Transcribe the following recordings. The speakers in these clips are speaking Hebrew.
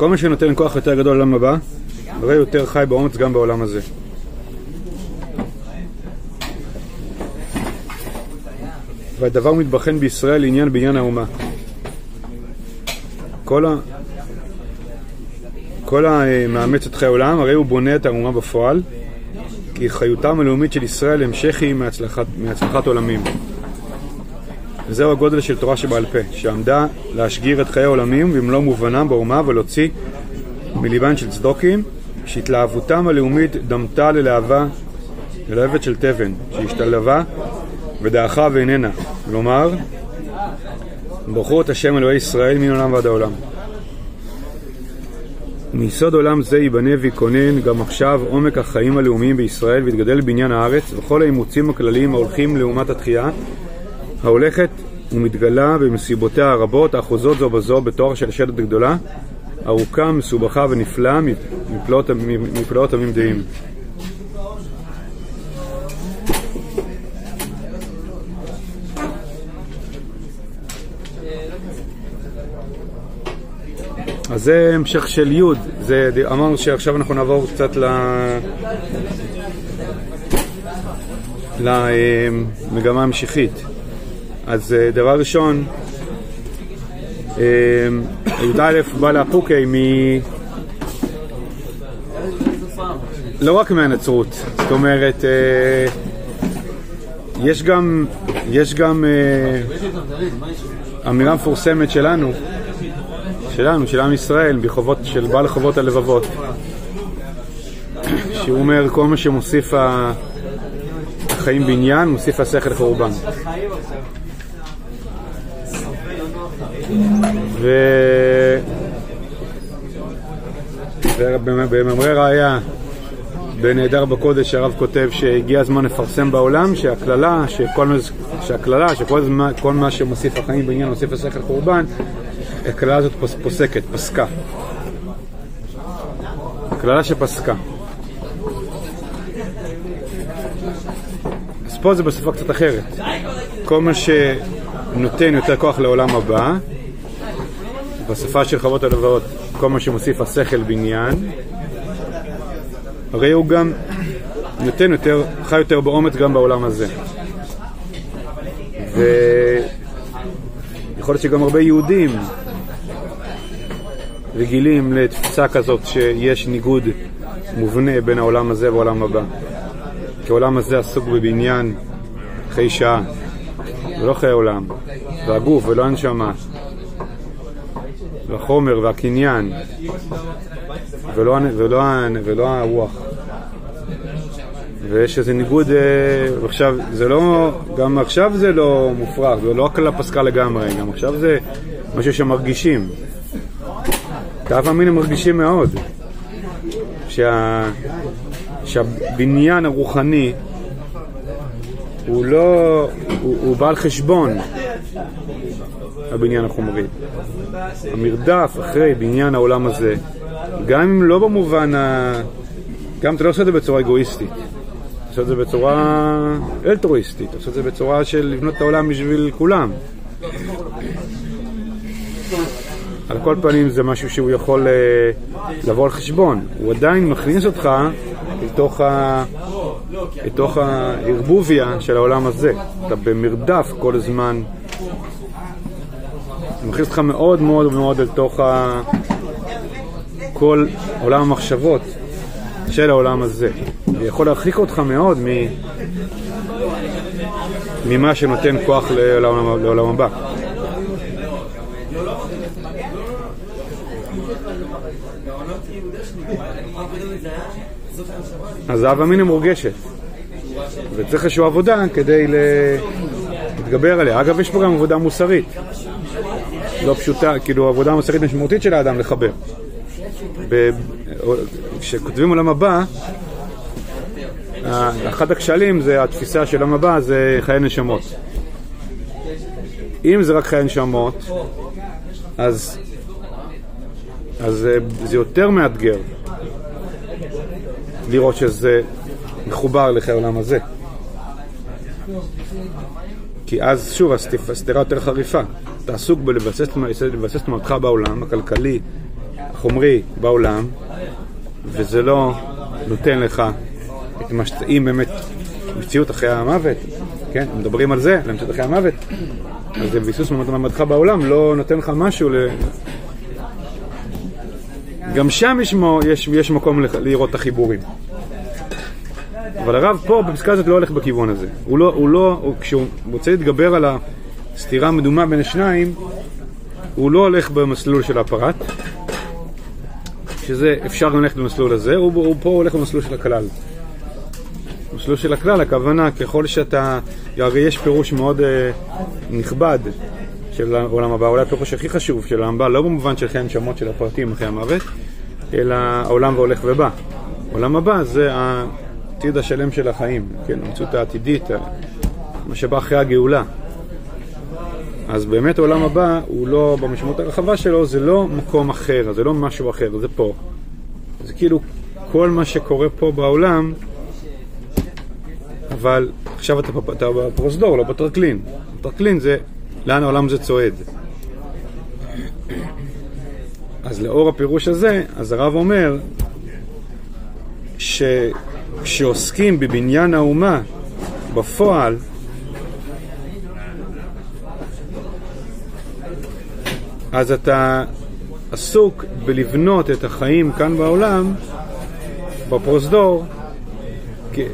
כל מי שנותן כוח יותר גדול לעולם הבא, הרי יותר חי באומץ גם בעולם הזה. והדבר מתבחן בישראל לעניין בעניין האומה. כל, ה... כל המאמץ את חיי העולם, הרי הוא בונה את האומה בפועל, כי חיותם הלאומית של ישראל המשכי מהצלחת, מהצלחת עולמים. וזהו הגודל של תורה שבעל פה, שעמדה להשגיר את חיי העולמים במלוא מובנם באומה ולהוציא מליבן של צדוקים, שהתלהבותם הלאומית דמתה ללהבה, ללהבת של תבן, שהשתלבה ודעכה ואיננה. כלומר, ברכו את השם אלוהי ישראל מן עולם ועד העולם. מיסוד עולם זה ייבנה וייכונן גם עכשיו עומק החיים הלאומיים בישראל ויתגדל בניין הארץ וכל האימוצים הכלליים ההולכים לעומת התחייה ההולכת ומתגלה במסיבותיה הרבות האחוזות זו בזו בתואר של שלט גדולה ארוכה, מסובכה ונפלאה מפלאות עמים דעים. אז זה המשך של י', זה, אמרנו שעכשיו אנחנו נעבור קצת ל... למגמה המשיחית. אז אה, דבר ראשון, אה, י"א בא לאפוקי מ... לא רק מהנצרות, זאת אומרת, אה, יש גם, יש גם אמירה מפורסמת שלנו שלנו, של עם ישראל, בחובות, של בעל חובות הלבבות. שהוא אומר, כל מה שמוסיף החיים בניין, מוסיף השכל חורבן. ו... ובמאמרי ראיה, בנהדר בקודש, הרב כותב שהגיע הזמן לפרסם בעולם שהקללה, שכל, שהקללה, שכל מה, מה שמוסיף החיים בעניין מוסיף השכל חורבן, הקללה הזאת פוסקת, פסקה. הקללה שפסקה. אז פה זה בשפה קצת אחרת. כל מה שנותן יותר כוח לעולם הבא, בשפה של חוות הלוואות, כל מה שמוסיף השכל בניין, הרי הוא גם נותן יותר, חי יותר באומץ גם בעולם הזה. ויכול להיות שגם הרבה יהודים רגילים לתפיסה כזאת שיש ניגוד מובנה בין העולם הזה והעולם הבא. כי העולם הזה עסוק בבניין חיי שעה, ולא חיי עולם, והגוף ולא הנשמה, והחומר והקניין, ולא, ולא, ולא הרוח. ויש איזה ניגוד, אה, עכשיו, זה לא, גם עכשיו זה לא מופרך, זה לא הכלל פסקה לגמרי, גם עכשיו זה משהו שמרגישים. את האב אמין הם מרגישים מאוד שה... שהבניין הרוחני הוא לא, הוא, הוא בעל חשבון הבניין החומרי. המרדף אחרי בניין העולם הזה, גם אם לא במובן ה... גם אתה לא עושה את זה בצורה אגואיסטית, אתה עושה את זה בצורה אלטרואיסטית, אתה עושה את זה בצורה של לבנות את העולם בשביל כולם. על כל פנים זה משהו שהוא יכול uh, לבוא על חשבון. הוא עדיין מכניס אותך לתוך, ה... לתוך הערבוביה של העולם הזה. אתה במרדף כל הזמן. מכניס אותך מאוד מאוד מאוד אל תוך ה... כל עולם המחשבות של העולם הזה. זה יכול להרחיק אותך מאוד מ... ממה שנותן כוח לעולם, לעולם הבא. אז אהבה מיניה מורגשת, וצריך איזושהי עבודה כדי להתגבר עליה. אגב, יש פה גם עבודה מוסרית, לא פשוטה, כאילו עבודה מוסרית משמעותית של האדם לחבר. כשכותבים עולם הבא, אחד הכשלים זה התפיסה של עולם הבא זה חיי נשמות. אם זה רק חיי נשמות, אז, אז זה יותר מאתגר. לראות שזה מחובר לחיי העולם הזה. כי אז שוב הסתירה יותר חריפה. אתה עסוק בלבסס את מעמדך בעולם, הכלכלי, חומרי בעולם, וזה לא נותן לך את מה שאתה, אם באמת מציאות אחרי המוות, כן, מדברים על זה, למציאות אחרי המוות, אז זה ביסוס מעמדך בעולם לא נותן לך משהו ל... גם שם יש, יש, יש מקום לראות את החיבורים. אבל הרב פה בפסקה הזאת לא הולך בכיוון הזה. הוא לא, הוא לא, הוא, כשהוא רוצה להתגבר על הסתירה המדומה בין השניים, הוא לא הולך במסלול של הפרט, שזה אפשר ללכת במסלול הזה, הוא, הוא פה הולך במסלול של הכלל. במסלול של הכלל, הכוונה ככל שאתה, הרי יש פירוש מאוד אה, נכבד של העולם הבא, אולי הפירוש הכי חשוב של העולם הבא, לא במובן של חיי הנשמות של הפרטים אחרי המוות, אלא העולם והולך ובא. העולם הבא זה העתיד השלם של החיים, כן, המציאות העתידית, מה שבא אחרי הגאולה. אז באמת העולם הבא הוא לא, במשמעות הרחבה שלו, זה לא מקום אחר, זה לא משהו אחר, זה פה. זה כאילו כל מה שקורה פה בעולם, אבל עכשיו אתה, אתה בפרוזדור, לא בטרקלין. בטרקלין זה לאן העולם הזה צועד. אז לאור הפירוש הזה, אז הרב אומר שכשעוסקים בבניין האומה בפועל, אז אתה עסוק בלבנות את החיים כאן בעולם, בפרוזדור,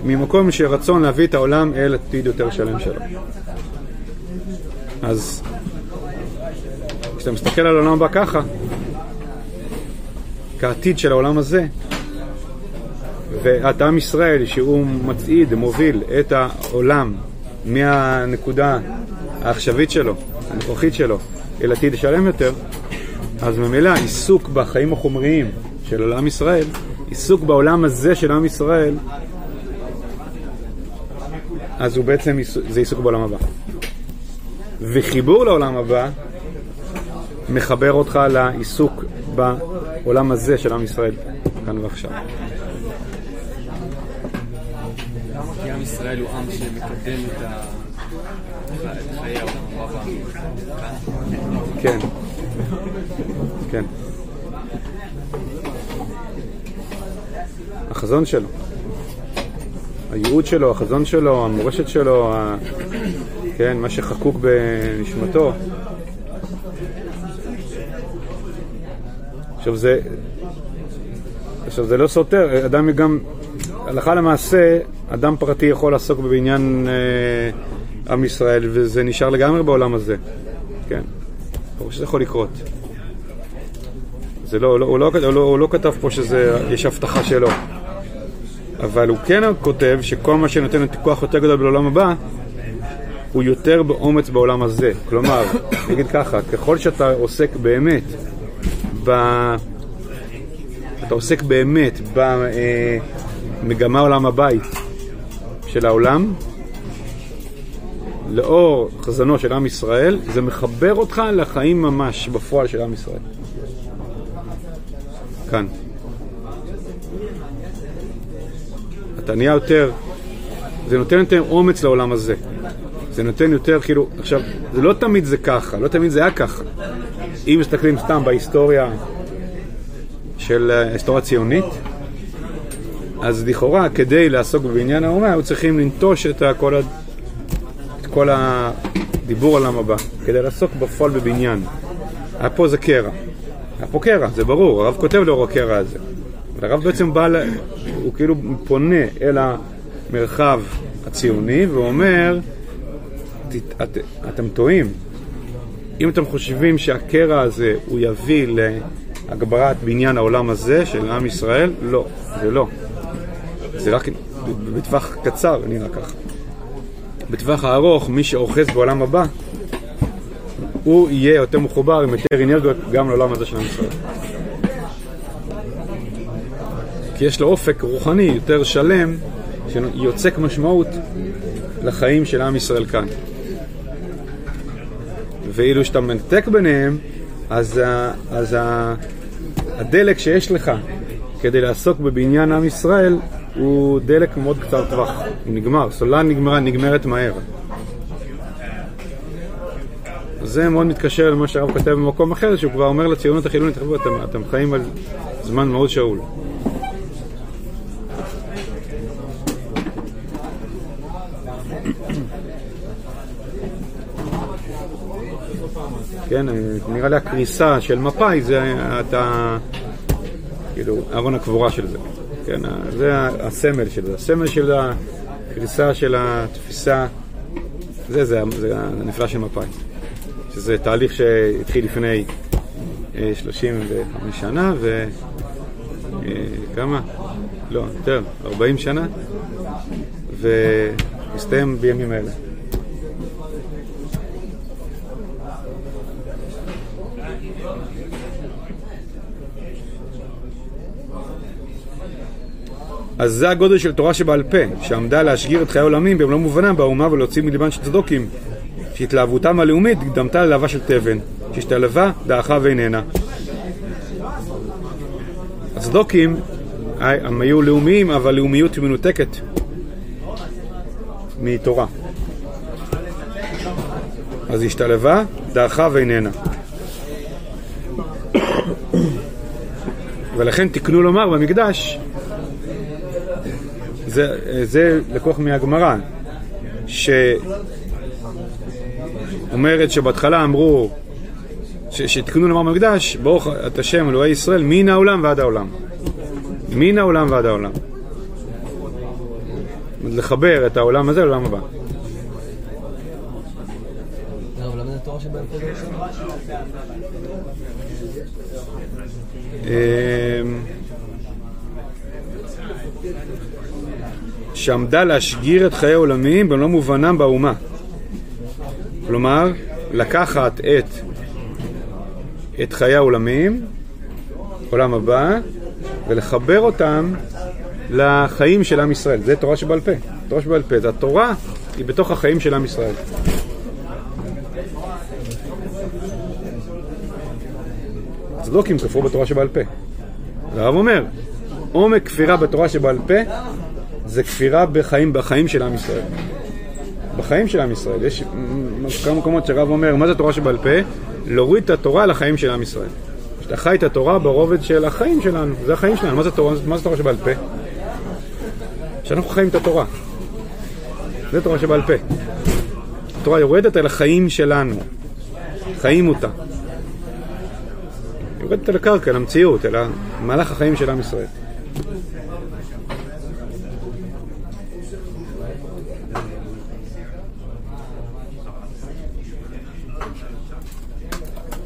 ממקום של רצון להביא את העולם אל עתיד יותר שלם שלו. אז כשאתה מסתכל על העולם הבא ככה, כעתיד של העולם הזה, ואת עם ישראל שהוא מצעיד, מוביל את העולם מהנקודה העכשווית שלו, הנוכחית שלו, אל עתיד שלם יותר, אז ממילא עיסוק בחיים החומריים של עולם ישראל, עיסוק בעולם הזה של עם ישראל, אז הוא בעצם, זה עיסוק בעולם הבא. וחיבור לעולם הבא מחבר אותך לעיסוק בעולם הזה של עם ישראל, כאן ועכשיו. כי ישראל הוא עם שמקדם את חיי העולם. כן, כן. החזון שלו, הייעוד שלו, החזון שלו, המורשת שלו, ה... כן, מה שחקוק בנשמתו. עכשיו זה, עכשיו זה לא סותר, אדם גם, הלכה למעשה, אדם פרטי יכול לעסוק בבניין אה, עם ישראל וזה נשאר לגמרי בעולם הזה, כן, ברור שזה יכול לקרות. זה לא, לא, הוא, לא, הוא, לא, הוא לא כתב פה שיש הבטחה שלו, אבל הוא כן כותב שכל מה שנותן את כוח יותר גדול בעולם הבא הוא יותר באומץ בעולם הזה. כלומר, נגיד ככה, ככל שאתה עוסק באמת ב... אתה עוסק באמת במגמה עולם הבית של העולם, לאור חזנו של עם ישראל, זה מחבר אותך לחיים ממש בפועל של עם ישראל. כאן. אתה נהיה יותר, זה נותן יותר אומץ לעולם הזה. זה נותן יותר, כאילו, עכשיו, זה לא תמיד זה ככה, לא תמיד זה היה ככה. אם מסתכלים סתם בהיסטוריה של ההיסטוריה הציונית, אז לכאורה, כדי לעסוק בבניין האומה, היו צריכים לנטוש את כל, כל הדיבור על עם הבא, כדי לעסוק בפועל בבניין. היה פה זה קרע. היה פה קרע, זה ברור, הרב כותב לאור הקרע הזה. הרב בעצם בא. הוא כאילו פונה אל המרחב הציוני ואומר, את, את, אתם טועים. אם אתם חושבים שהקרע הזה הוא יביא להגברת בניין העולם הזה של עם ישראל, לא, זה לא. זה רק בטווח קצר נראה ככה. בטווח הארוך, מי שאוחז בעולם הבא, הוא יהיה יותר מחובר עם יותר אנרגיות גם לעולם הזה של ישראל. כי יש לו אופק רוחני יותר שלם, שיוצק משמעות לחיים של עם ישראל כאן. ואילו שאתה מנתק ביניהם, אז, אז הדלק שיש לך כדי לעסוק בבניין עם ישראל הוא דלק מאוד קצר טווח, הוא נגמר, סולן נגמרה, נגמרת מהר. זה מאוד מתקשר למה שהרב כותב במקום אחר, שהוא כבר אומר לציונות החילונית, חבר'ה, אתם, אתם חיים על זמן מאוד שאול. כן, נראה לי הקריסה של מפא"י זה אתה, כאילו, ארון הקבורה של זה. כן, זה הסמל של זה. הסמל של הקריסה של התפיסה, זה, זה, זה הנפלא של מפא"י. שזה תהליך שהתחיל לפני 35 אה, שנה, וכמה? אה, לא, יותר, 40 שנה, והסתיים בימים אלה. אז זה הגודל של תורה שבעל פה, שעמדה להשגיר את חיי העולמים במלוא מובנם באומה ולהוציא מליבן של צדוקים, שהתלהבותם הלאומית דמתה ללהבה של תבן, שהשתלבה דעכה ואיננה. הצדוקים הם היו לאומיים, אבל לאומיות מנותקת מתורה. אז השתלבה, דעכה ואיננה. ולכן תקנו לומר במקדש זה, זה לקוח מהגמרא, שאומרת שבהתחלה אמרו, שתקנו לומר במקדש, ברוך את השם אלוהי ישראל, מן העולם ועד העולם. מן העולם ועד העולם. לחבר את העולם הזה לעולם הבא. שעמדה להשגיר את חיי העולמיים במלוא מובנם באומה. כלומר, לקחת את, את חיי העולמיים, עולם הבא, ולחבר אותם לחיים של עם ישראל. זה תורה שבעל פה. תורה שבעל פה. זה התורה היא בתוך החיים של עם ישראל. צדוקים כפרו בתורה שבעל פה. הרב אומר, עומק כפירה בתורה שבעל פה זה כפירה בחיים, בחיים של עם ישראל. בחיים של עם ישראל. יש כמה מקומות שהרב אומר, מה זה תורה שבעל פה? להוריד את התורה לחיים של עם ישראל. שאתה חי את התורה ברובד של החיים שלנו, זה החיים שלנו. מה זה תורה, מה זה תורה שבעל פה? שאנחנו חיים את התורה. זה תורה שבעל פה. התורה יורדת אל החיים שלנו, חיים אותה. יורדת אל הקרקע, אל המציאות, אל מהלך החיים של עם ישראל.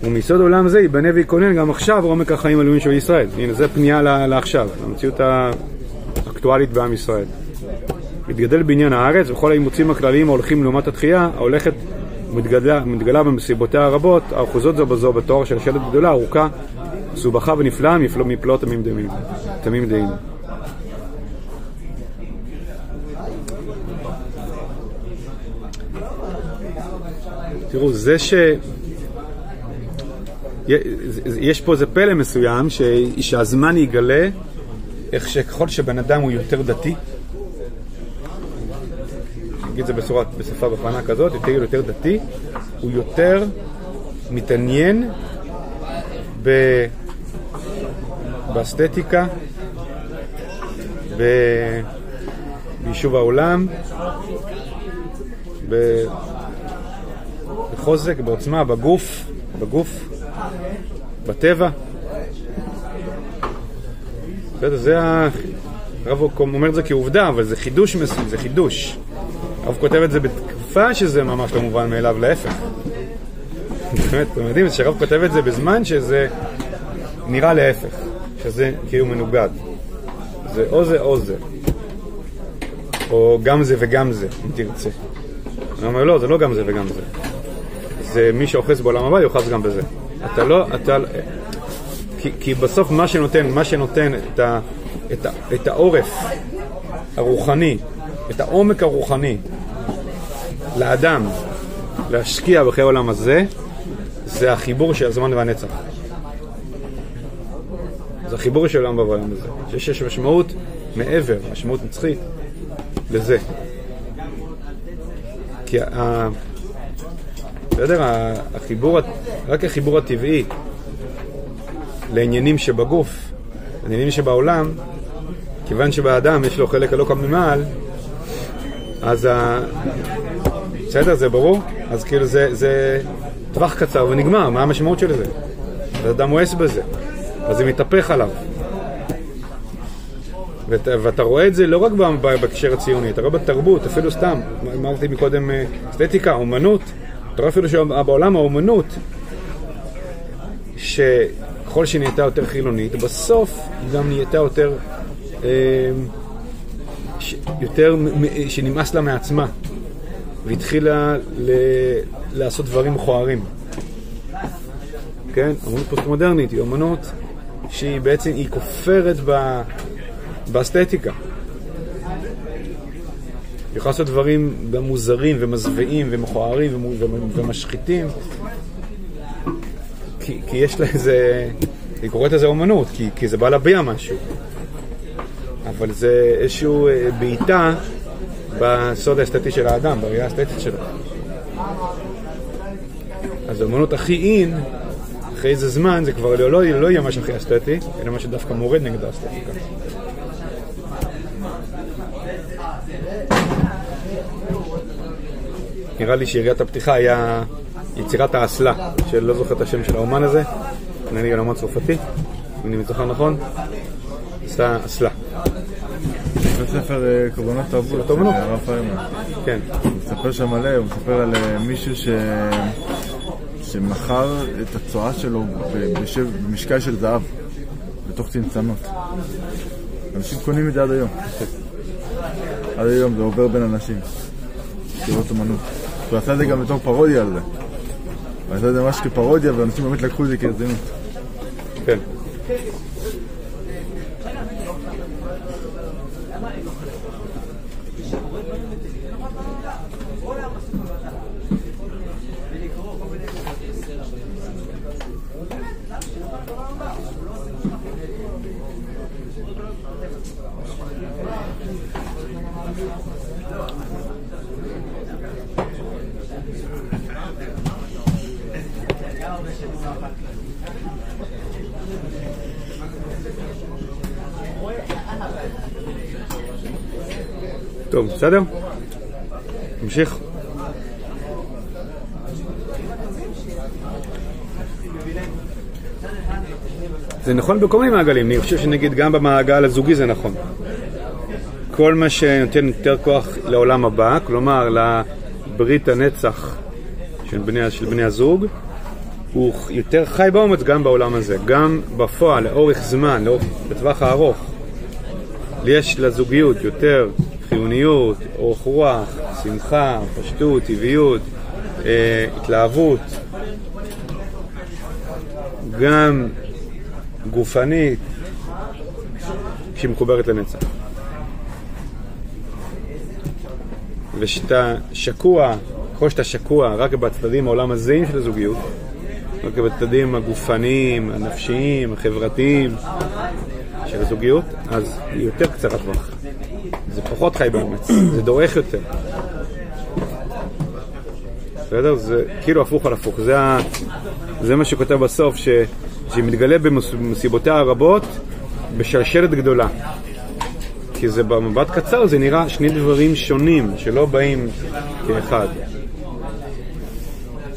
ומיסוד עולם זה ייבנה וייכונן גם עכשיו עומק החיים הלאומיים של ישראל. הנה, זה פנייה לעכשיו, למציאות האקטואלית בעם ישראל. מתגדל בעניין הארץ וכל האימוצים הכלליים ההולכים לעומת התחייה, ההולכת ומתגלה, ומתגלה במסיבותיה הרבות, האחוזות זו בזו בתואר של שלט גדולה, ארוכה, מסובכה ונפלאה מפלאות תמים דעים. תמים דעים. תראו, זה ש... יש פה איזה פלא מסוים ש... שהזמן יגלה איך שככל שבן אדם הוא יותר דתי, נגיד זה בצורה, בשפה בפנה כזאת, יותר יותר דתי, הוא יותר מתעניין ב... באסתטיקה, ב... ביישוב העולם, ב... בחוזק, בעוצמה, בגוף, בגוף, בטבע. בסדר, זה ה... הרב אומר את זה כעובדה, אבל זה חידוש מסוים, זה חידוש. הרב כותב את זה בתקופה שזה ממש לא מובן מאליו, להפך. באמת, אתם יודעים שהרב כותב את זה בזמן שזה נראה להפך, שזה כאילו מנוגד. זה או זה או זה. או גם זה וגם זה, אם תרצה. אני אומר, לא, זה לא גם זה וגם זה. זה מי שאוחז בעולם הבא יאחז גם בזה. אתה לא, אתה, כי, כי בסוף מה שנותן, מה שנותן את, ה, את, ה, את העורף הרוחני, את העומק הרוחני לאדם להשקיע בחיי העולם הזה, זה החיבור של הזמן והנצח. זה החיבור של העולם בעולם הזה. שיש משמעות מעבר, משמעות נצחית לזה. כי ה... בסדר? החיבור, רק החיבור הטבעי לעניינים שבגוף, לעניינים שבעולם, כיוון שבאדם יש לו חלק אלוקא ממעל, אז ה... בסדר, זה ברור? אז כאילו זה, זה טווח קצר ונגמר, מה המשמעות של זה? אז אדם מואס בזה, אז זה מתהפך עליו. ואת, ואתה רואה את זה לא רק בהקשר הציוני, אתה רואה בתרבות, אפילו סתם, אמרתי מקודם אה, אסתטיקה, אומנות, אתה רואה אפילו שבעולם האומנות, שככל שהיא נהייתה יותר חילונית, בסוף היא גם נהייתה יותר, אה, יותר שנמאס לה מעצמה, והתחילה ל, לעשות דברים מכוערים. כן? אמנות פוסט-מודרנית היא אמנות שהיא בעצם, היא כופרת ב... באסתטיקה. היא יכולה לעשות דברים גם מוזרים ומזוויעים ומכוערים ומשחיתים, כי, כי יש לה איזה... היא קוראת לזה אומנות, כי, כי זה בא להביע משהו. אבל זה איזושהי אה, בעיטה בסוד האסתטי של האדם, בראייה האסתטית שלו. אז האומנות הכי אין, אחרי איזה זמן, זה כבר לא, לא, לא יהיה משהו הכי אסתטי, אלא משהו דווקא מורד נגד האסתטיקה. נראה לי שיריית הפתיחה היה יצירת האסלה, שלא זוכר את השם של האומן הזה, נראה לי אומן צרפתי, אם אני זוכר נכון, עשה אסלה. בספר אה, קורבנות תרבות, הרב פיירמן. כן. הוא מספר שם מלא, הוא מספר על אה, מישהו ש... שמכר את הצואה שלו במשקל של זהב, בתוך צנצנות. אנשים קונים את זה עד היום. עד היום זה עובר בין אנשים. יצירות אומנות. הוא עשה את זה גם בתור פרודיה על זה. הוא עשה את זה ממש כפרודיה, ואנשים באמת לקחו את זה כרצינות. כן. טוב, בסדר? נמשיך. זה נכון בכל מיני מעגלים, אני חושב שנגיד גם במעגל הזוגי זה נכון. כל מה שנותן יותר כוח לעולם הבא, כלומר לברית הנצח של בני, של בני הזוג, הוא יותר חי באומץ גם בעולם הזה, גם בפועל, לאורך זמן, לאורך, בטווח הארוך. יש לזוגיות יותר חיוניות, אורך רוח, שמחה, פשטות, טבעיות, אה, התלהבות, גם גופנית, שהיא מחוברת לנצח. ושאתה שקוע, ככל שאתה שקוע רק בצדדים העולם הזהים של הזוגיות, רק בצדדים הגופניים, הנפשיים, החברתיים של הזוגיות, אז היא יותר קצרת טווח. זה פחות חי באומץ, זה דורך יותר. בסדר? זה כאילו הפוך על הפוך. זה. זה מה שכותב בסוף, ש... שמתגלה במסיבותיה הרבות בשלשלת גדולה. כי זה במבט קצר זה נראה שני דברים שונים, שלא באים כאחד.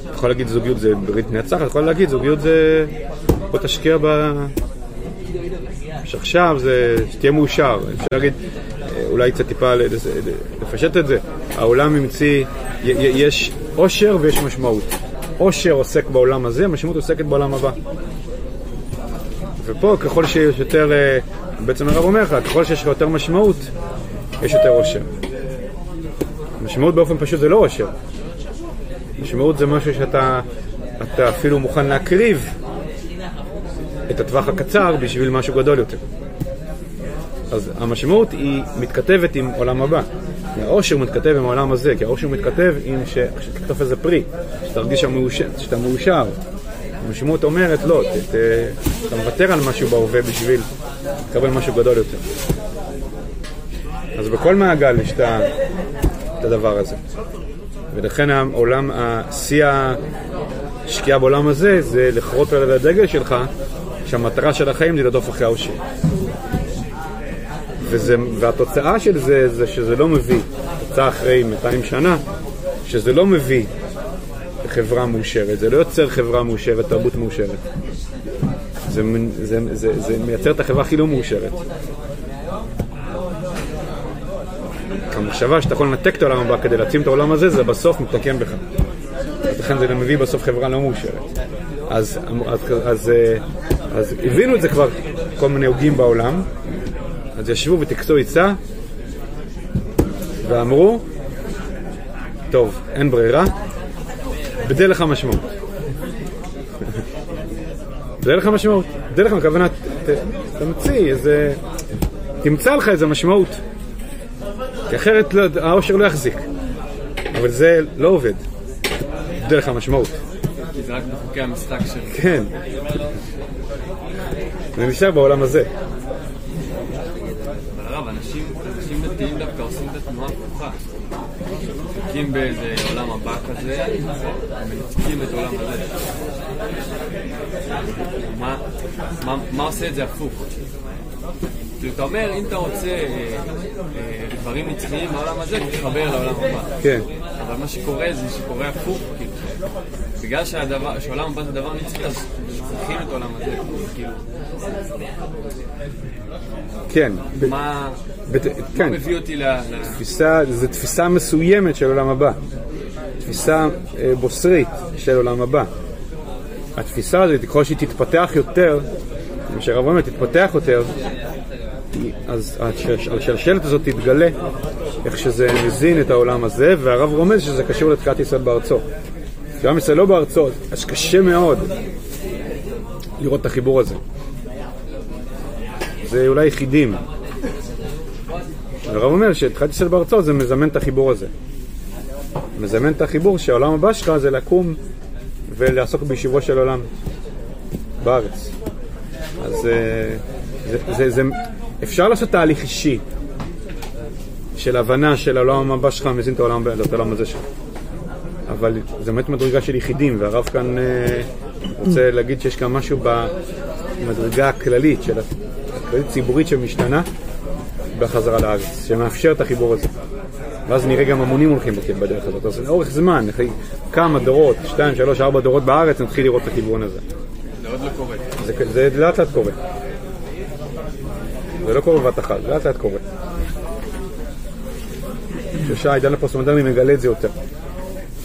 אתה יכול להגיד זוגיות זה ברית נצח, אתה יכול להגיד זוגיות זה בוא תשקיע ב... שעכשיו זה שתהיה מאושר. אפשר להגיד, אולי קצת טיפה לפשט את זה. העולם המציא, יש עושר ויש משמעות. עושר עוסק בעולם הזה, משמעות עוסקת בעולם הבא. ופה ככל שיש יותר, אה, בעצם הרב אומר לך, ככל שיש לך יותר משמעות, יש יותר עושר. משמעות באופן פשוט זה לא עושר. משמעות זה משהו שאתה אתה אפילו מוכן להקריב את הטווח הקצר בשביל משהו גדול יותר. אז המשמעות היא מתכתבת עם עולם הבא. העושר מתכתב עם העולם הזה, כי העושר מתכתב עם שתקטוף איזה פרי, שתרגיש שאתה מאושר. המשמעות אומרת, לא, ת, ת, אתה מוותר על משהו בהווה בשביל לקבל משהו גדול יותר. אז בכל מעגל יש את הדבר הזה. ולכן העולם, שיא השקיעה בעולם הזה זה לחרות על הדגל שלך, שהמטרה של החיים זה לרדוף אחרי האושר. וזה, והתוצאה של זה זה שזה לא מביא, תוצאה אחרי 200 שנה, שזה לא מביא חברה מאושרת, זה לא יוצר חברה מאושרת, תרבות מאושרת. זה, זה, זה, זה מייצר את החברה הכי לא מאושרת. המחשבה שאתה יכול לנתק את העולם הבא כדי להציל את העולם הזה, זה בסוף מתקן בך. לכן זה מביא בסוף חברה לא מאושרת. אז, אז, אז, אז הבינו את זה כבר כל מיני הוגים בעולם, אז ישבו וטקסו עצה ואמרו, טוב, אין ברירה, בדרך המשמעות. זה לך משמעות. זה לך הכוונה, תמציא איזה... תמצא לך איזה משמעות. כי אחרת לא, העושר לא יחזיק. אבל זה לא עובד. דרך המשמעות. כי זה רק בחוקי המשחק שלו. כן. זה נשאר בעולם הזה. אנשים דתיים דווקא עושים את התנועה הפוכה. דתיים באיזה עולם הבא כזה, ומנתקים את עולם הזה. מה, מה, מה עושה את זה הפוך? כאילו, אתה אומר, אם אתה רוצה אה, אה, דברים נצחיים בעולם הזה, תתחבר לעולם הבא. כן. אבל מה שקורה זה שקורה הפוך, כאילו. בגלל שהדבר, שעולם הבא זה דבר נצחי, אז צריכים את העולם הזה, כאילו. כן. מה בת- מה כן. מביא אותי ל... זו תפיסה מסוימת של עולם הבא. תפיסה אה, בוסרית של עולם הבא. התפיסה הזאת, ככל שהיא תתפתח יותר, כמו שהרב אומר, תתפתח יותר, אז השלשלת הזאת תתגלה, איך שזה מזין את העולם הזה, והרב רומז שזה קשור לתקעת ישראל בארצו. כשעם ישראל לא בארצו, אז קשה מאוד לראות את החיבור הזה. זה אולי יחידים. הרב אומר שתחילת ישראל בארצו זה מזמן את החיבור הזה. מזמן את החיבור שהעולם הבא שלך זה לקום ולעסוק ביישובו של עולם בארץ. אז אה, זה, זה, זה, אפשר לעשות תהליך אישי של הבנה של העולם הבא שלך מזין את העולם, את העולם הזה שלך. אבל זה באמת מדרגה של יחידים, והרב כאן אה, רוצה להגיד שיש כאן משהו במדרגה הכללית, של הכללית ציבורית שמשתנה בחזרה לארץ, שמאפשר את החיבור הזה. ואז נראה גם המונים הולכים בדרך הזאת. אז לאורך זמן, אחרי כמה דורות, שתיים, שלוש, ארבע דורות בארץ, נתחיל לראות את הכיוון הזה. זה עוד לא קורה. זה, זה לאט לאט קורה. זה לא קורה בבת אחת, לאט לאט קורה. שהעידן הפוסט-מודרני מגלה את זה יותר.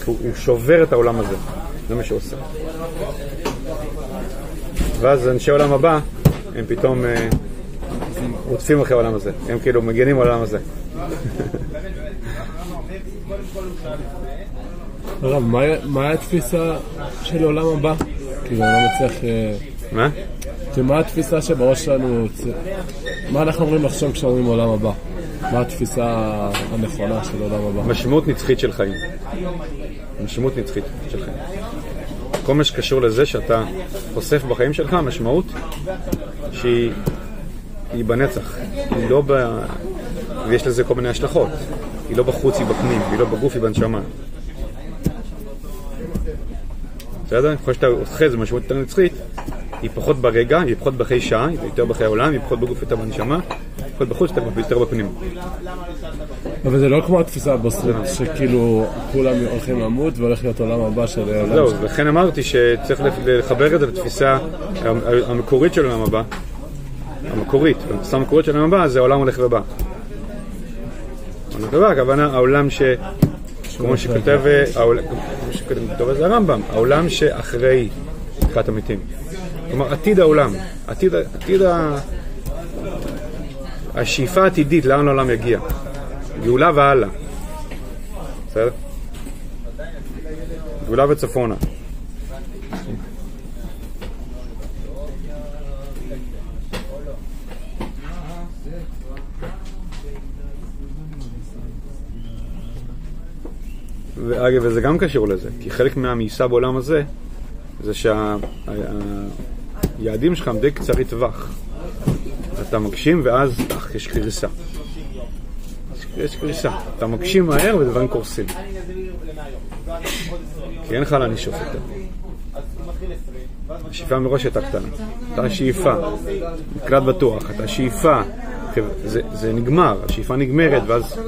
הוא, הוא שובר את העולם הזה, זה מה שהוא עושה. ואז אנשי העולם הבא, הם פתאום אה, רודפים אחרי העולם הזה. הם כאילו מגנים על העולם הזה. הרב, מה- מה התפיסה של עולם הבא? כאילו, אני לא מצליח... אה, מה? כאילו, מה התפיסה שבראש שלנו... מה אנחנו אומרים לחשוב כשאומרים עולם הבא? מה התפיסה הנכונה של עולם הבא? משמעות נצחית של חיים. משמעות נצחית של חיים. כל מה שקשור לזה שאתה חושף בחיים שלך משמעות שהיא היא בנצח, היא לא ב... ויש לזה כל מיני השלכות. היא לא בחוץ, היא בפנים, היא לא בגוף, היא בנשמה. בסדר? ככל שאתה אוחז במשמעות יותר נצחית, היא פחות ברגע, היא פחות בחיי שעה, היא יותר בחיי העולם, היא פחות בגוף, יותר בנשמה, פחות בחוץ, יותר- יותר בפנים. אבל זה לא כמו התפיסה הבוסרית, שכאילו כולם הולכים למות והולך להיות עולם הבא של עולם... זהו, לכן אמרתי שצריך לחבר את זה לתפיסה המקורית של העולם הבא. המקורית, התפיסה המקורית של העולם הבא זה העולם הולך ובא. הולך ובא, הכוונה העולם ש... כמו שכותב, העול- כמו שכותב זה הרמב"ם, העולם שאחרי תחילת המתים. כלומר, עתיד העולם, עתיד, עתיד ה... השאיפה העתידית, לאן העולם יגיע. גאולה והלאה. בסדר? גאולה וצפונה. ואגב, וזה גם קשור לזה, כי חלק מהמאיסה בעולם הזה זה שהיעדים שלך הם די קצרי טווח. אתה מגשים ואז אך, יש קריסה. יש- קריסה. אתה מגשים מהר ודברים קורסים. כי אין לך לאן לשאוף יותר. השאיפה מראש הייתה קטנה. אתה השאיפה, מקלט בטוח, אתה השאיפה. זה, זה נגמר, השאיפה נגמרת, ואז,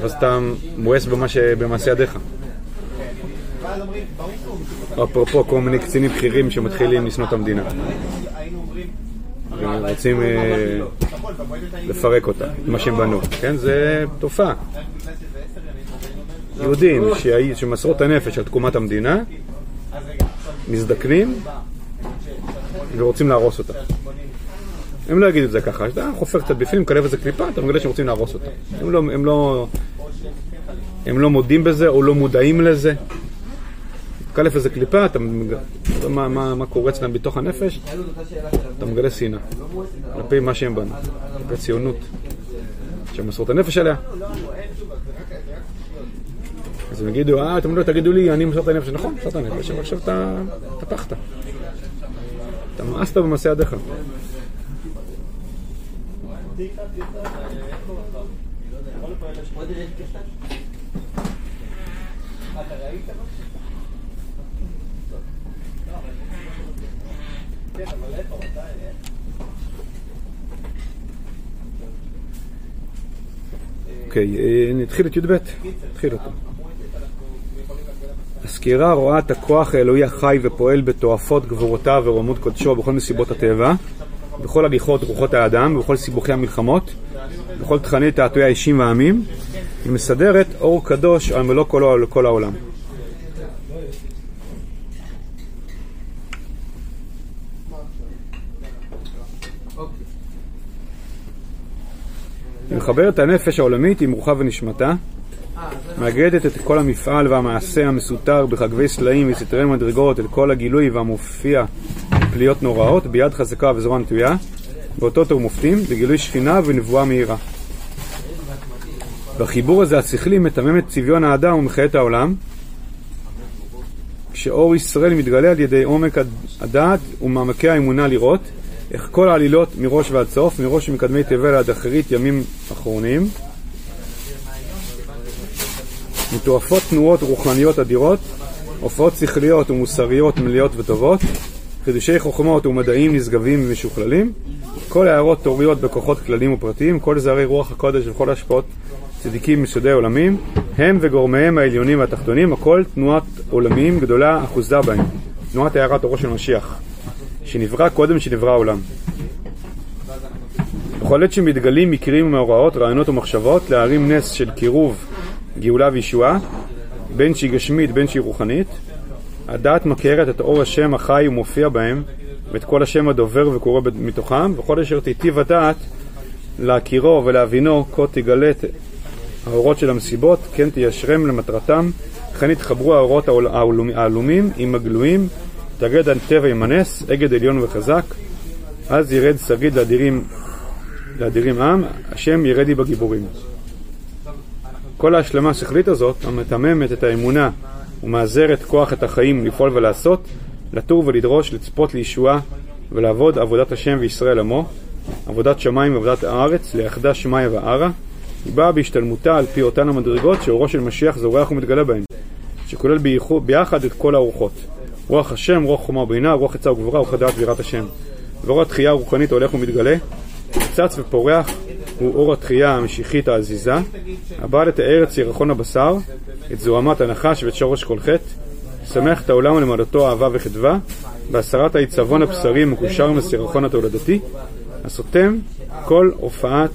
ואז אתה מואס במה במעשה ידיך. אפרופו כל מיני קצינים בכירים שמתחילים לשנוא את המדינה. ורוצים אה, לפרק אותה, מה שהם בנו. כן, זה תופעה. יהודים שהי- שמסרו את הנפש על תקומת המדינה, מזדקנים ורוצים להרוס אותה. הם לא יגידו את זה ככה, אתה חופר קצת בפנים, מקלב איזה קליפה, אתה מגלה שהם רוצים להרוס אותה. הם לא, הם לא, הם לא מודים בזה או לא מודעים לזה. מקלף איזה קליפה, אתה מג- אתה רואה מה, מה, מה קורה אצלם בתוך הנפש, אתה מגלה שנאה. כלפי מה שהם בנו, כלפי ציונות, שהם את הנפש עליה. אז הם יגידו, אה, אתם לא תגידו לי, אני מסור את הנפש. נכון, מסור את הנפש, אבל עכשיו אתה טפחת. אתה מאסת במעשה ידיך. אוקיי, אה, נתחיל את י"ב. נתחיל אותו. הסקירה רואה את הכוח האלוהי החי ופועל בתועפות גבורותיו ורוממות קודשו בכל מסיבות הטבע, בכל הליכות רוחות האדם, ובכל סיבוכי המלחמות, בכל תכני תעתועי האישים והעמים. היא מסדרת אור קדוש על מלוא כל העולם. מחברת את הנפש העולמית עם רוחה ונשמתה, מאגדת את כל המפעל והמעשה המסותר בחגבי סלעים וסתרי מדרגות, את כל הגילוי והמופיע בפליות נוראות, ביד חזקה וזרוע נטויה, באותות ומופתים, בגילוי שכינה ונבואה מהירה. בחיבור הזה השכלי מתמם את צביון האדם ומחיה את העולם, כשאור ישראל מתגלה על ידי עומק הדעת ומעמקי האמונה לראות איך כל העלילות מראש ועד סוף, מראש מקדמי תבל עד אחרית ימים אחרונים, מתועפות תנועות רוחניות אדירות, הופעות שכליות ומוסריות מלאות וטובות, חידושי חוכמות ומדעים נשגבים ומשוכללים, כל הערות תוריות בכוחות כלליים ופרטיים, כל זערי רוח הקודש וכל השפעות צדיקים מסודי עולמים, הם וגורמיהם העליונים והתחתונים, הכל תנועת עולמיים גדולה אחוזה בהם, תנועת הארת אורו של משיח, שנברא קודם שנברא העולם. בכל עת שמתגלים מקרים ומאורעות, רעיונות ומחשבות, להרים נס של קירוב, גאולה וישועה, בין שהיא גשמית בין שהיא רוחנית, הדעת מכרת את אור השם החי ומופיע בהם, ואת כל השם הדובר וקורא מתוכם, וכל אשר תיטיב הדעת להכירו ולהבינו, כה תגלה את האורות של המסיבות, כן תיישרם למטרתם, וכן יתחברו האורות העלומ- העלומים עם הגלויים, תגד הטבע עם הנס, אגד עליון וחזק, אז ירד שריד לאדירים, לאדירים עם, השם ירדי בגיבורים. כל ההשלמה השכלית הזאת, המתממת את האמונה ומאזרת כוח את החיים לפעול ולעשות, לתור ולדרוש, לצפות לישועה ולעבוד עבודת השם וישראל עמו, עבודת שמיים ועבודת הארץ, ליחדה שמיא וערה, היא באה בהשתלמותה על פי אותן המדרגות שאורו של משיח זורח ומתגלה בהן, שכולל ביחד את כל הארוחות. רוח השם, רוח חומה ובינה, רוח עצה וגבורה, רוח הדעת ויראת השם. ואור התחייה הרוחנית הולך ומתגלה, צץ ופורח, הוא אור התחייה המשיחית העזיזה, הבא לתאר את סירחון הבשר, את זוהמת הנחש ואת שורש כל חטא, שמח את העולם ולמדתו אהבה וחדווה, בהסרת העיצבון הבשרי המקושר עם הסירחון התולדתי, הסותם כל הופעת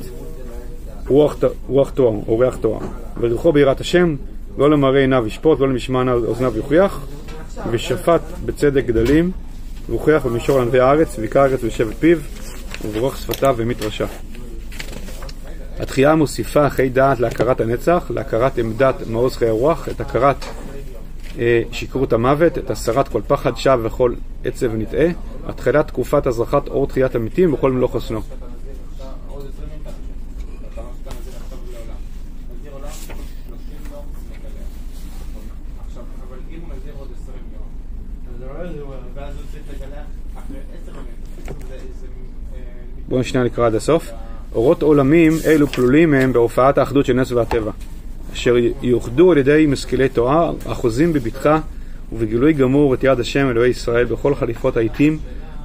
רוח, תואר, או ריח תואר, וריחו ביראת השם, לא למראה עיניו ישפוט, לא למשמע אוזניו יוכיח, ושפט בצדק גדלים, והוכיח במישור ענבי הארץ, ויקרא הארץ ושבט פיו, וברוך שפתיו ומית רשע. התחייה מוסיפה חיי דעת להכרת הנצח, להכרת עמדת מעוז חיי הרוח, את הכרת אה, שכרות המוות, את הסרת כל פחד שווא וכל עצב נטעה, התחילת תקופת הזרחת אור תחיית המתים בכל מלוא חוסנו. בואו שנייה נקרא עד הסוף. אורות עולמים אלו כלולים הם בהופעת האחדות של נס והטבע. אשר יאוחדו על ידי משכילי תורה, אחוזים בבטחה ובגילוי גמור את יד השם אלוהי ישראל בכל חליפות העיתים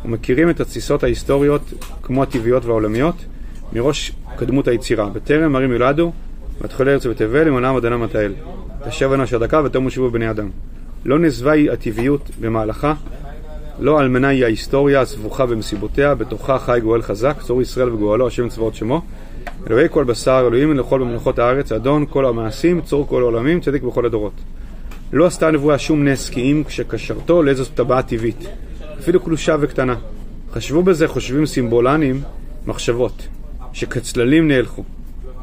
ומכירים את התסיסות ההיסטוריות כמו הטבעיות והעולמיות מראש קדמות היצירה. בטרם ערים יולדו, ותחולי ארץ ותבל, למענם עדנם ותהל. תשב ענה שדקה ותמו שבו בני אדם. לא נעזבה היא הטבעיות במהלכה, לא אלמנה היא ההיסטוריה הסבוכה במסיבותיה, בתוכה חי גואל חזק, צור ישראל וגואלו, השם צבאות שמו. אלוהי כל בשר, אלוהים לכל במלאכות הארץ, אדון כל המעשים, צור כל העולמים, צדיק בכל הדורות. לא עשתה הנבואה שום נס כי אם כשקשרתו לאיזו טבעה טבעית, אפילו קלושה וקטנה. חשבו בזה חושבים סימבולנים מחשבות, שכצללים נהלכו.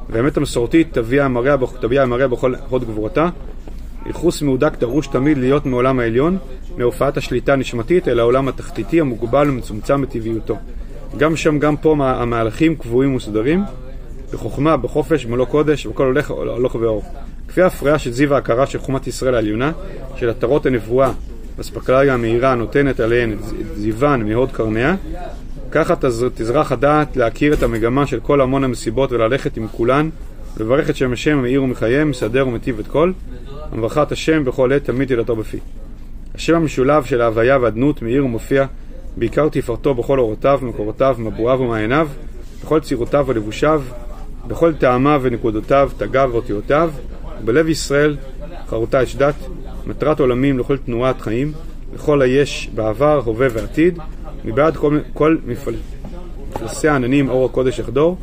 והאמת המסורתית תביע המראה, בכל הוד גבורתה. ייחוס מהודק דרוש תמיד להיות מעולם העליון, מהופעת השליטה הנשמתית אל העולם התחתיתי המוגבל ומצומצם בטבעיותו. גם שם, גם פה המהלכים קבועים ומסודרים, בחוכמה, בחופש, במלוא קודש, וכל הולך, הולך ואור. כפי ההפריה של זיו ההכרה של חומת ישראל העליונה, של עטרות הנבואה והספקלריה המהירה הנותנת עליהן את זיוון מהוד קרניה, ככה תזרח הדעת להכיר את המגמה של כל המון המסיבות וללכת עם כולן, ולברך את שם השם המאיר ומחייהם, מסדר ומטיב את כל, המברכת השם בכל עת תמיד תהילתו בפי. השם המשולב של ההוויה והדנות מאיר ומופיע, בעיקר תפארתו בכל אורותיו, מקורותיו, מבואיו ומעייניו, בכל צירותיו ולבושיו, בכל טעמיו ונקודותיו, תגיו ואותיותיו, ובלב ישראל חרותה אשדת, מטרת עולמים לכל תנועת חיים, לכל היש בעבר, הווה ועתיד, מבעד כל, כל מפל... מפלסי העננים אור הקודש יחדור.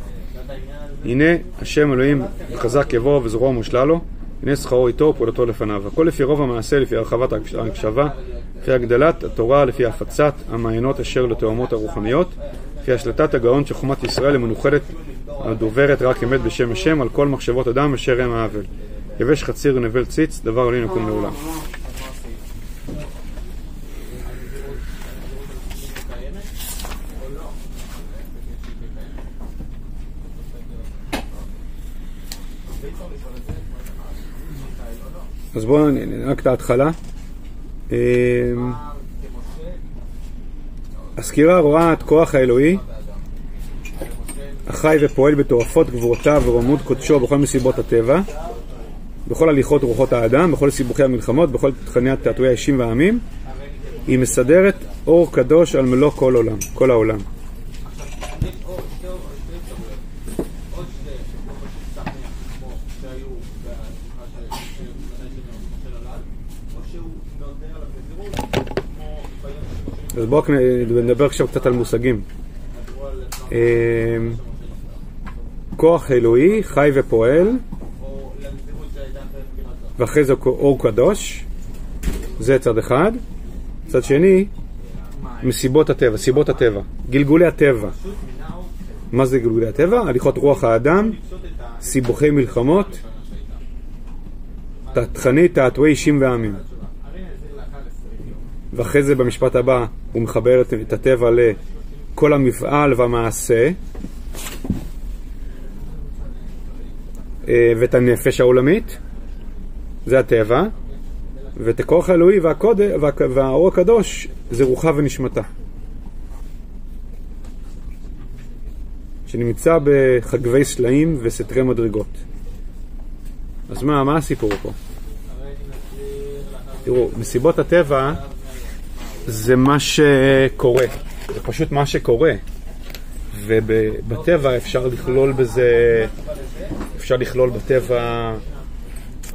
הנה השם אלוהים חזק יבוא וזרועו מושלה לו, הנה שכרו איתו ופעולתו לפניו. הכל לפי רוב המעשה, לפי הרחבת ההקשבה, לפי הגדלת התורה, לפי הפצת המעיינות אשר לתאומות הרוחניות, לפי השלטת הגאון שחומת ישראל המנוחדת הדוברת רק אמת בשם השם על כל מחשבות אדם אשר הם האבל. יבש חציר נבל ציץ, דבר עלין יקום לעולם. אז בואו נראה את ההתחלה. אמ, הסקירה רואה את כוח האלוהי החי ופועל בתורפות גבורותיו ורוממות קודשו בכל מסיבות הטבע, בכל הליכות רוחות האדם, בכל סיבוכי המלחמות, בכל תכני התעתועי האישים והעמים. היא מסדרת אור קדוש על מלוא כל עולם, כל העולם. אז בואו נדבר עכשיו קצת על מושגים. אמ, כוח אלוהי, חי ופועל, ואחרי זה אור קדוש, זה צד אחד. צד שני, מסיבות הטבע, סיבות הטבע, גלגולי הטבע. מה זה גלגולי הטבע? הליכות רוח האדם, סיבוכי מלחמות, תכני תעתועי אישים ועמים. ואחרי זה במשפט הבא הוא מחבר את הטבע לכל המפעל והמעשה אה, ואת הנפש העולמית, זה הטבע, ואת הכוח האלוהי והקוד... והאור הקדוש זה רוחה ונשמתה. שנמצא בחגבי סלעים וסתרי מדרגות. אז מה, מה הסיפור פה? תראו, מסיבות הטבע זה מה שקורה, זה פשוט מה שקורה. ובטבע אפשר לכלול בזה, אפשר לכלול בטבע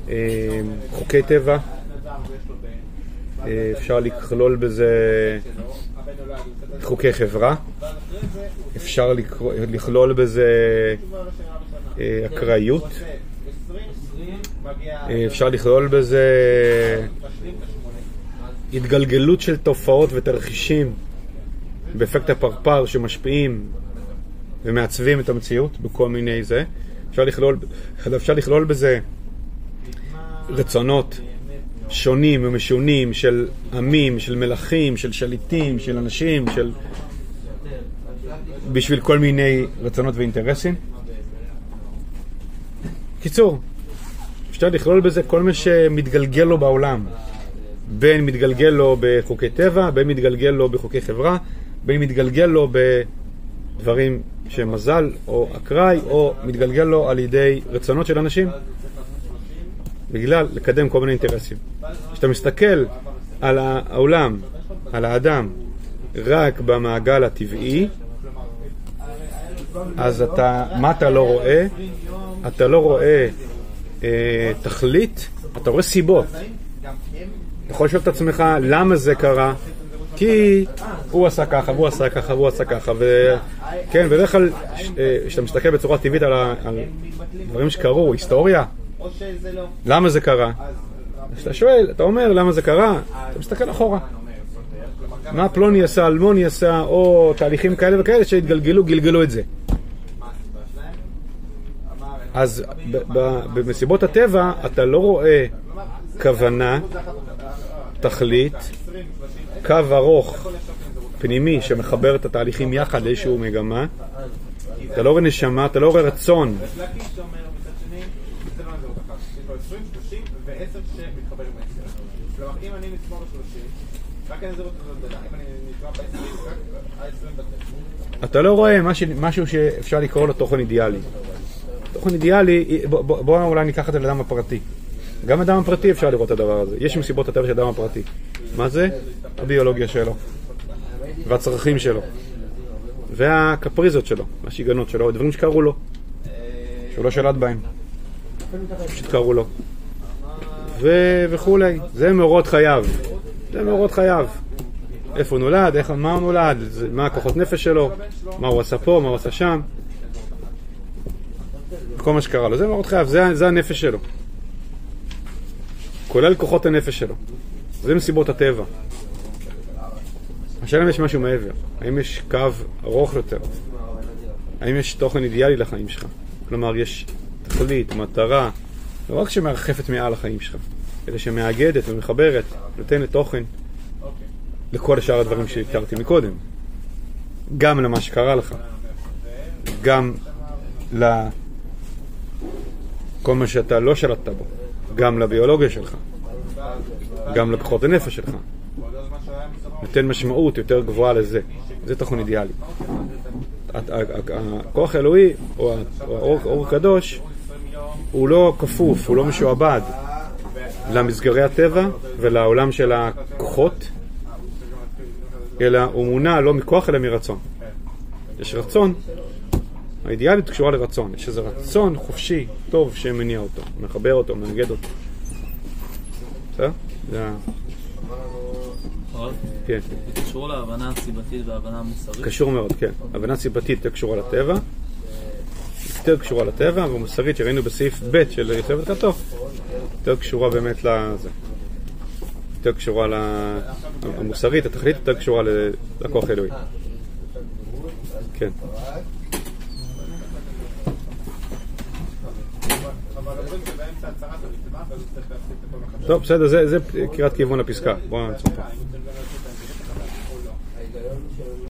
אה, חוקי טבע, אה, אפשר לכלול בזה חוקי חברה, אפשר לכלול בזה אה, אקראיות, אפשר לכלול בזה התגלגלות של תופעות ותרחישים באפקט הפרפר שמשפיעים ומעצבים את המציאות בכל מיני זה. אפשר לכלול, אפשר לכלול בזה רצונות שונים ומשונים של עמים, של מלכים, של שליטים, של אנשים, של... בשביל כל מיני רצונות ואינטרסים. קיצור, אפשר לכלול בזה כל מה שמתגלגל לו בעולם. בין מתגלגל לו בחוקי טבע, בין מתגלגל לו בחוקי חברה, בין מתגלגל לו בדברים שהם מזל או אקראי, או מתגלגל לו על ידי רצונות של אנשים. בגלל לקדם כל מיני אינטרסים. כשאתה מסתכל על העולם, על האדם, רק במעגל הטבעי, אז אתה, מה אתה לא רואה? אתה לא רואה אה, תכלית, אתה רואה סיבות. אתה יכול לשאול את עצמך למה זה קרה, כי הוא עשה ככה, והוא עשה ככה, והוא עשה ככה, וכן, בדרך כלל, אה, כשאתה מסתכל בצורה טבעית על. על דברים שקרו, היסטוריה, למה זה קרה? כשאתה שואל, אתה אומר למה זה קרה, אתה מסתכל אחורה. מה פלוני עשה, אלמוני עשה, או תהליכים כאלה וכאלה שהתגלגלו, גלגלו את זה. אז במסיבות הטבע אתה לא רואה כוונה, תכלית, קו ארוך פנימי שמחבר את התהליכים יחד לאיזשהו מגמה. אתה לא רואה נשמה, אתה לא רואה רצון. אתה לא רואה משהו שאפשר לקרוא לו תוכן אידיאלי. תוכן אידיאלי, בואו בוא אולי ניקח את זה לאדם הפרטי. גם אדם הפרטי אפשר לראות את הדבר הזה. יש מסיבות הטבע של אדם הפרטי. מה זה? הביולוגיה שלו, והצרכים שלו, והקפריזות שלו, והשיגעונות שלו, הדברים שקרו לו, שהוא לא שלט בהם, פשוט קרו לו, ו- וכולי. זה מאורות חייו. זה מאורות חייו. איפה הוא נולד, איך, מה הוא נולד, מה הכוחות נפש שלו, מה הוא עשה פה, מה הוא עשה שם. כל מה שקרה לו. זה מאורות חייו, זה, זה הנפש שלו. כולל כוחות הנפש שלו. זה מסיבות הטבע. השאלה אם יש משהו מעבר. האם יש קו ארוך יותר? האם יש תוכן אידיאלי לחיים שלך? כלומר, יש תכלית, מטרה, לא רק שמרחפת מעל החיים שלך, אלא שמאגדת ומחברת, נותנת תוכן לכל שאר הדברים שהכרתי מקודם. גם למה שקרה לך, גם לכל מה שאתה לא שלטת בו, גם לביולוגיה שלך, גם לכוחות הנפש שלך. נותן משמעות יותר גבוהה לזה. זה תוכן אידיאלי. הכוח האלוהי, או האור הקדוש, הוא לא כפוף, הוא לא משועבד למסגרי הטבע ולעולם של הכוחות, אלא הוא מונע לא מכוח אלא מרצון. יש רצון, האידיאלית קשורה לרצון, יש איזה רצון חופשי, טוב, שמניע אותו, מחבר אותו, מאגד אותו. בסדר? זה ה... כן. זה קשור להבנה הסיבתית וההבנה המוסרית? קשור מאוד, כן. הבנה סיבתית יותר קשורה לטבע, יותר קשורה לטבע, והמוסרית שראינו בסעיף ב' של יוסף ותקתו, יותר קשורה באמת לזה. יותר קשורה ל... המוסרית, התכלית יותר קשורה לכוח האלוהי. כן. טוב, בסדר, זה, קריאת כיוון לפסקה. בואו נעצור פה.